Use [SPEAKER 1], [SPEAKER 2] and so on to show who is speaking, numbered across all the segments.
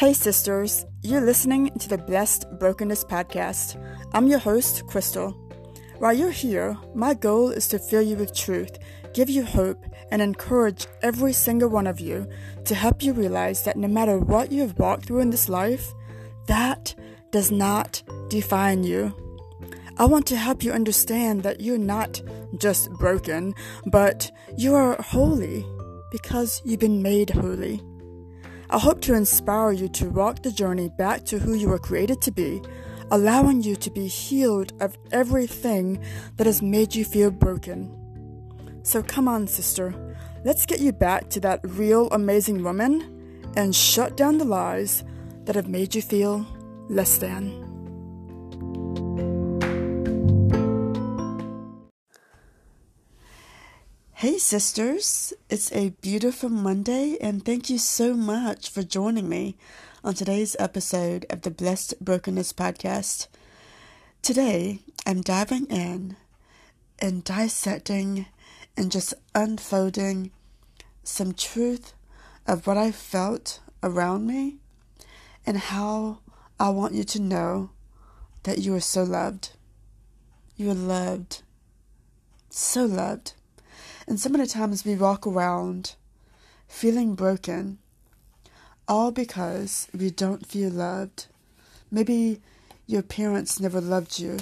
[SPEAKER 1] Hey, sisters, you're listening to the Blessed Brokenness Podcast. I'm your host, Crystal. While you're here, my goal is to fill you with truth, give you hope, and encourage every single one of you to help you realize that no matter what you have walked through in this life, that does not define you. I want to help you understand that you're not just broken, but you are holy because you've been made holy. I hope to inspire you to walk the journey back to who you were created to be, allowing you to be healed of everything that has made you feel broken. So come on, sister, let's get you back to that real amazing woman and shut down the lies that have made you feel less than. Hey, sisters, it's a beautiful Monday, and thank you so much for joining me on today's episode of the Blessed Brokenness Podcast. Today, I'm diving in and dissecting and just unfolding some truth of what I felt around me and how I want you to know that you are so loved. You are loved. So loved. And so many times we walk around feeling broken, all because we don't feel loved. Maybe your parents never loved you.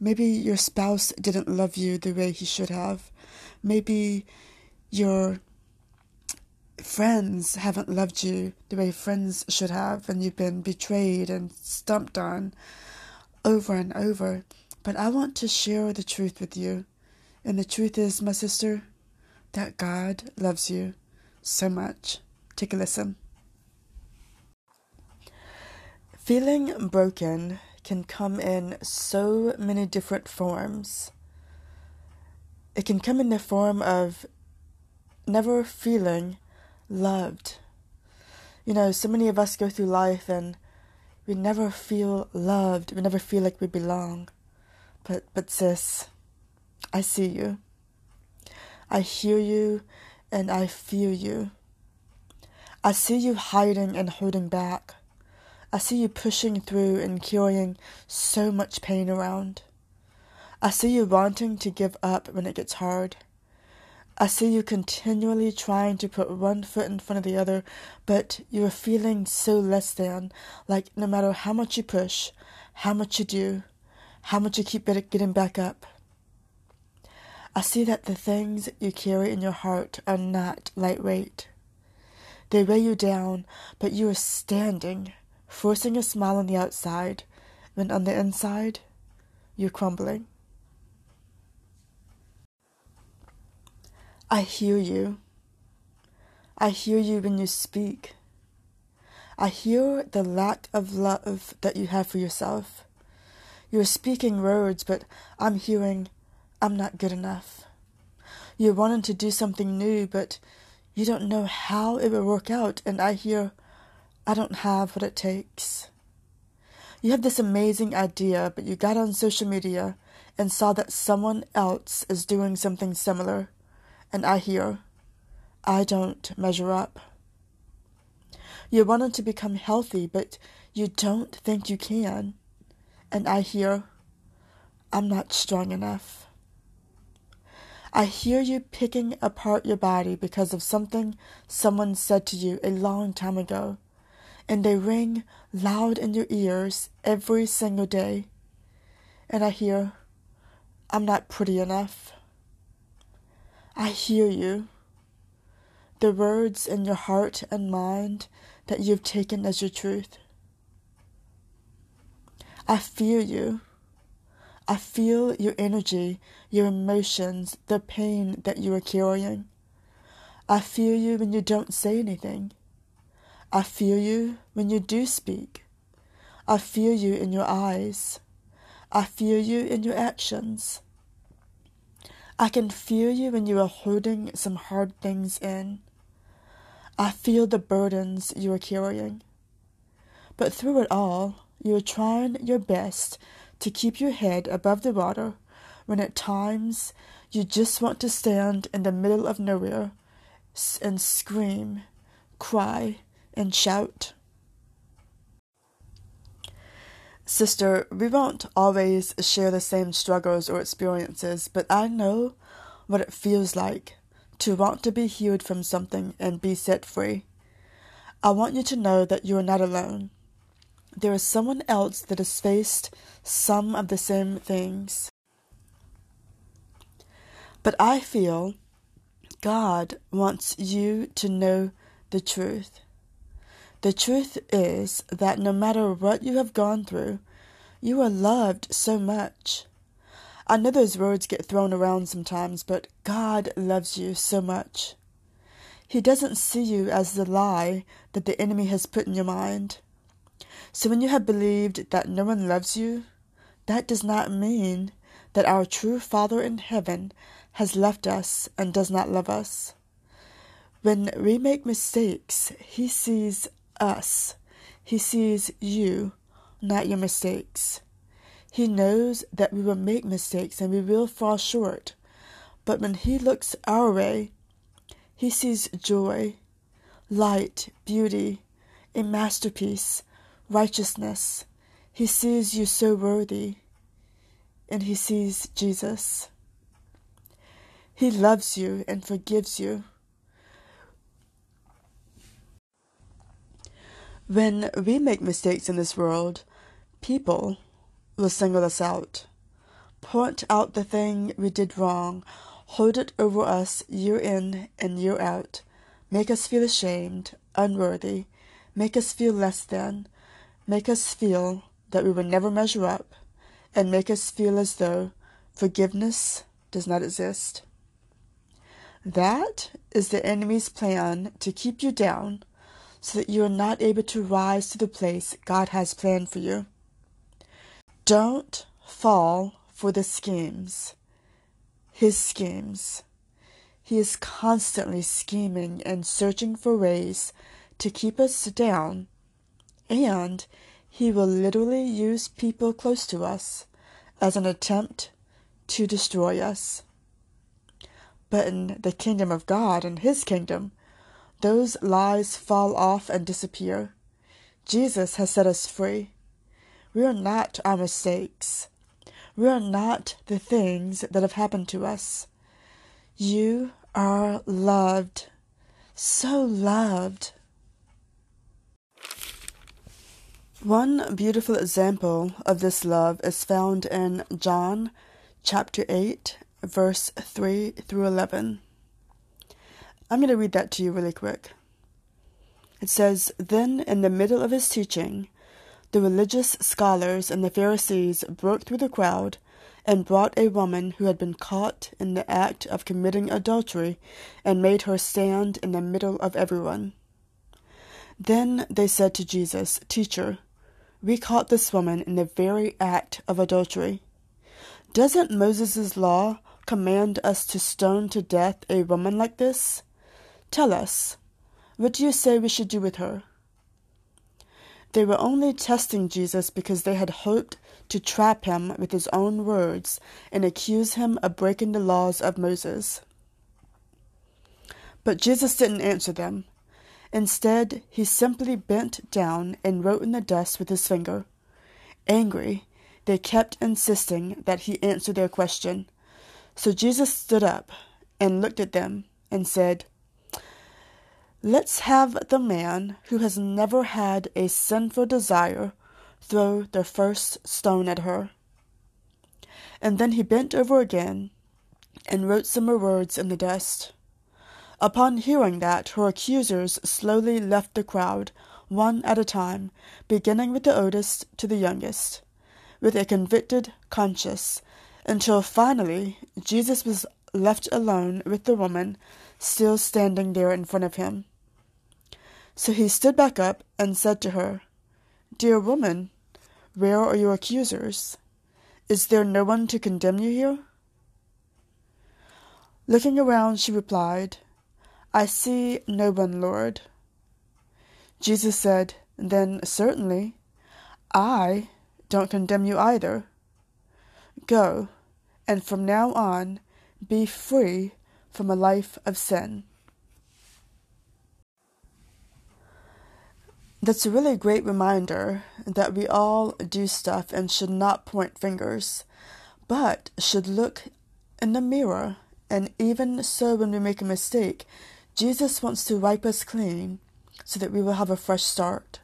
[SPEAKER 1] Maybe your spouse didn't love you the way he should have. Maybe your friends haven't loved you the way friends should have, and you've been betrayed and stumped on over and over. But I want to share the truth with you. And the truth is, my sister, that God loves you so much. Take a listen. Feeling broken can come in so many different forms. It can come in the form of never feeling loved. You know, so many of us go through life and we never feel loved. We never feel like we belong. But but sis, I see you. I hear you and I feel you. I see you hiding and holding back. I see you pushing through and carrying so much pain around. I see you wanting to give up when it gets hard. I see you continually trying to put one foot in front of the other, but you are feeling so less than, like no matter how much you push, how much you do, how much you keep getting back up, I see that the things you carry in your heart are not lightweight. They weigh you down, but you are standing, forcing a smile on the outside, when on the inside, you're crumbling. I hear you. I hear you when you speak. I hear the lack of love that you have for yourself. You're speaking words, but I'm hearing I'm not good enough. You're wanting to do something new, but you don't know how it will work out, and I hear, I don't have what it takes. You have this amazing idea, but you got on social media and saw that someone else is doing something similar, and I hear, I don't measure up. You wanted to become healthy, but you don't think you can, and I hear, I'm not strong enough. I hear you picking apart your body because of something someone said to you a long time ago, and they ring loud in your ears every single day. And I hear, I'm not pretty enough. I hear you. The words in your heart and mind that you've taken as your truth. I fear you. I feel your energy, your emotions, the pain that you are carrying. I feel you when you don't say anything. I feel you when you do speak. I feel you in your eyes. I feel you in your actions. I can feel you when you are holding some hard things in. I feel the burdens you are carrying. But through it all, you are trying your best to keep your head above the water when at times you just want to stand in the middle of nowhere and scream, cry, and shout. Sister, we won't always share the same struggles or experiences, but I know what it feels like to want to be healed from something and be set free. I want you to know that you are not alone. There is someone else that has faced some of the same things. But I feel God wants you to know the truth. The truth is that no matter what you have gone through, you are loved so much. I know those words get thrown around sometimes, but God loves you so much. He doesn't see you as the lie that the enemy has put in your mind. So when you have believed that no one loves you, that does not mean that our true Father in heaven has left us and does not love us. When we make mistakes, He sees us. He sees you, not your mistakes. He knows that we will make mistakes and we will fall short. But when He looks our way, He sees joy, light, beauty, a masterpiece, righteousness. He sees you so worthy, and He sees Jesus. He loves you and forgives you. When we make mistakes in this world, people will single us out, point out the thing we did wrong, hold it over us year in and year out, make us feel ashamed, unworthy, make us feel less than, make us feel that we will never measure up, and make us feel as though forgiveness does not exist. That is the enemy's plan to keep you down so that you are not able to rise to the place God has planned for you. Don't fall for the schemes, his schemes. He is constantly scheming and searching for ways to keep us down, and he will literally use people close to us as an attempt to destroy us. But in the kingdom of God and his kingdom, those lies fall off and disappear. Jesus has set us free. We are not our mistakes. We are not the things that have happened to us. You are loved. So loved. One beautiful example of this love is found in John chapter 8, verse 3 through 11. I'm going to read that to you really quick. It says, Then, in the middle of his teaching, the religious scholars and the Pharisees broke through the crowd and brought a woman who had been caught in the act of committing adultery and made her stand in the middle of everyone. Then they said to Jesus, Teacher, we caught this woman in the very act of adultery. Doesn't Moses' law command us to stone to death a woman like this? Tell us, what do you say we should do with her? They were only testing Jesus because they had hoped to trap him with his own words and accuse him of breaking the laws of Moses. But Jesus didn't answer them. Instead, he simply bent down and wrote in the dust with his finger. Angry, they kept insisting that he answer their question. So Jesus stood up and looked at them and said, Let's have the man who has never had a sinful desire throw the first stone at her. And then he bent over again and wrote some more words in the dust. Upon hearing that, her accusers slowly left the crowd, one at a time, beginning with the oldest to the youngest, with a convicted conscience, until finally Jesus was left alone with the woman still standing there in front of him. So he stood back up and said to her, Dear woman, where are your accusers? Is there no one to condemn you here? Looking around, she replied, I see no one, Lord. Jesus said, Then certainly, I don't condemn you either. Go, and from now on, be free from a life of sin. that's a really great reminder that we all do stuff and should not point fingers, but should look in the mirror. And even so, when we make a mistake, Jesus wants to wipe us clean so that we will have a fresh start.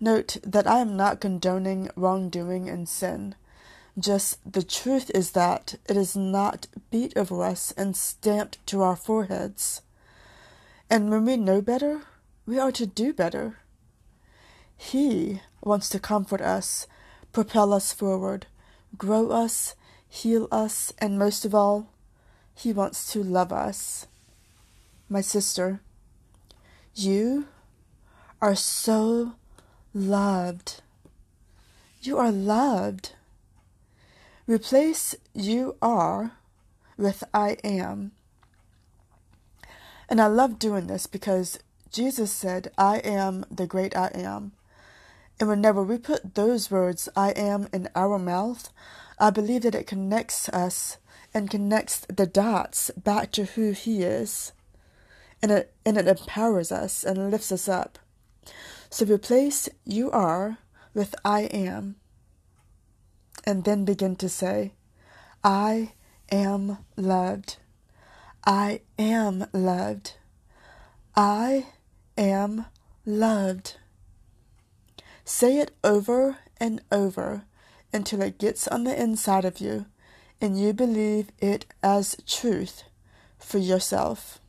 [SPEAKER 1] Note that I am not condoning wrongdoing and sin. Just the truth is that it is not beat over us and stamped to our foreheads. And when we know better, we are to do better. He wants to comfort us, propel us forward, grow us, heal us, and most of all, He wants to love us. My sister, you are so loved. You are loved. Replace you are with I am. And I love doing this because Jesus said, I am the great I am. And whenever we put those words, I am, in our mouth, I believe that it connects us and connects the dots back to who He is. And it, and it empowers us and lifts us up. So replace you are with I am. And then begin to say, I am loved. I am loved. I am loved. Say it over and over until it gets on the inside of you and you believe it as truth for yourself.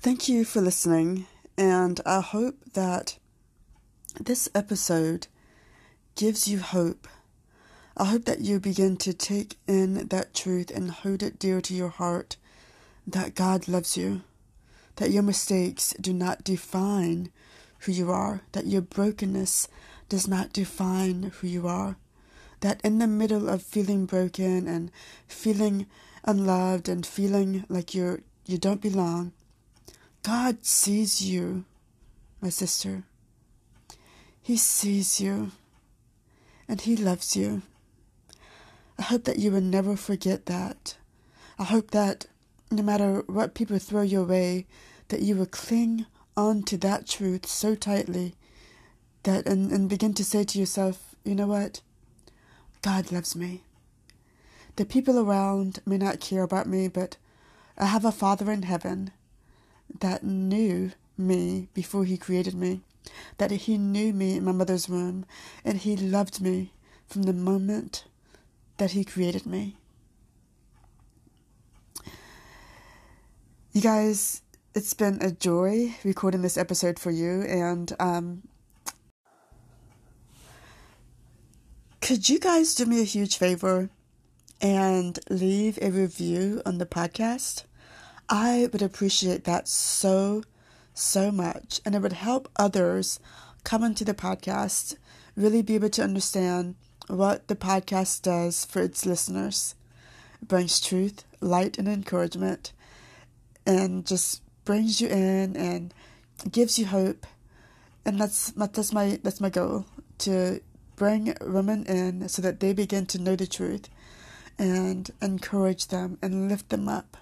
[SPEAKER 1] Thank you for listening, and I hope that this episode gives you hope. I hope that you begin to take in that truth and hold it dear to your heart that God loves you that your mistakes do not define who you are, that your brokenness does not define who you are, that in the middle of feeling broken and feeling unloved and feeling like you're you don't belong, God sees you, my sister. He sees you and he loves you. I hope that you will never forget that. I hope that no matter what people throw your way, that you will cling on to that truth so tightly that and, and begin to say to yourself, you know what? God loves me. The people around may not care about me, but I have a Father in heaven that knew me before he created me, that he knew me in my mother's womb, and he loved me from the moment that he created me. You guys, it's been a joy recording this episode for you, and um, could you guys do me a huge favor and leave a review on the podcast? I would appreciate that so, so much, and it would help others come into the podcast really be able to understand what the podcast does for its listeners. It brings truth, light, and encouragement and just brings you in and gives you hope. And that's that's my that's my goal to bring women in so that they begin to know the truth and encourage them and lift them up.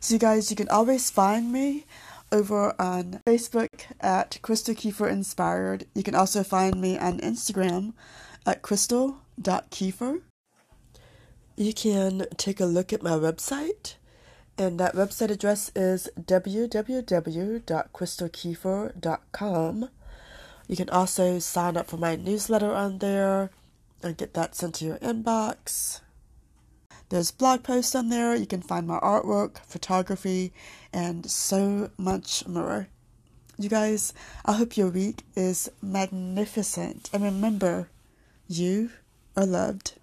[SPEAKER 1] So you guys, you can always find me over on Facebook at Crystal Kiefer Inspired. You can also find me on Instagram at crystal.kiefer. You can take a look at my website and that website address is www.crystalkiefer.com. You can also sign up for my newsletter on there and get that sent to your inbox. There's blog posts on there. You can find my artwork, photography, and so much more. You guys, I hope your week is magnificent. And remember, you are loved.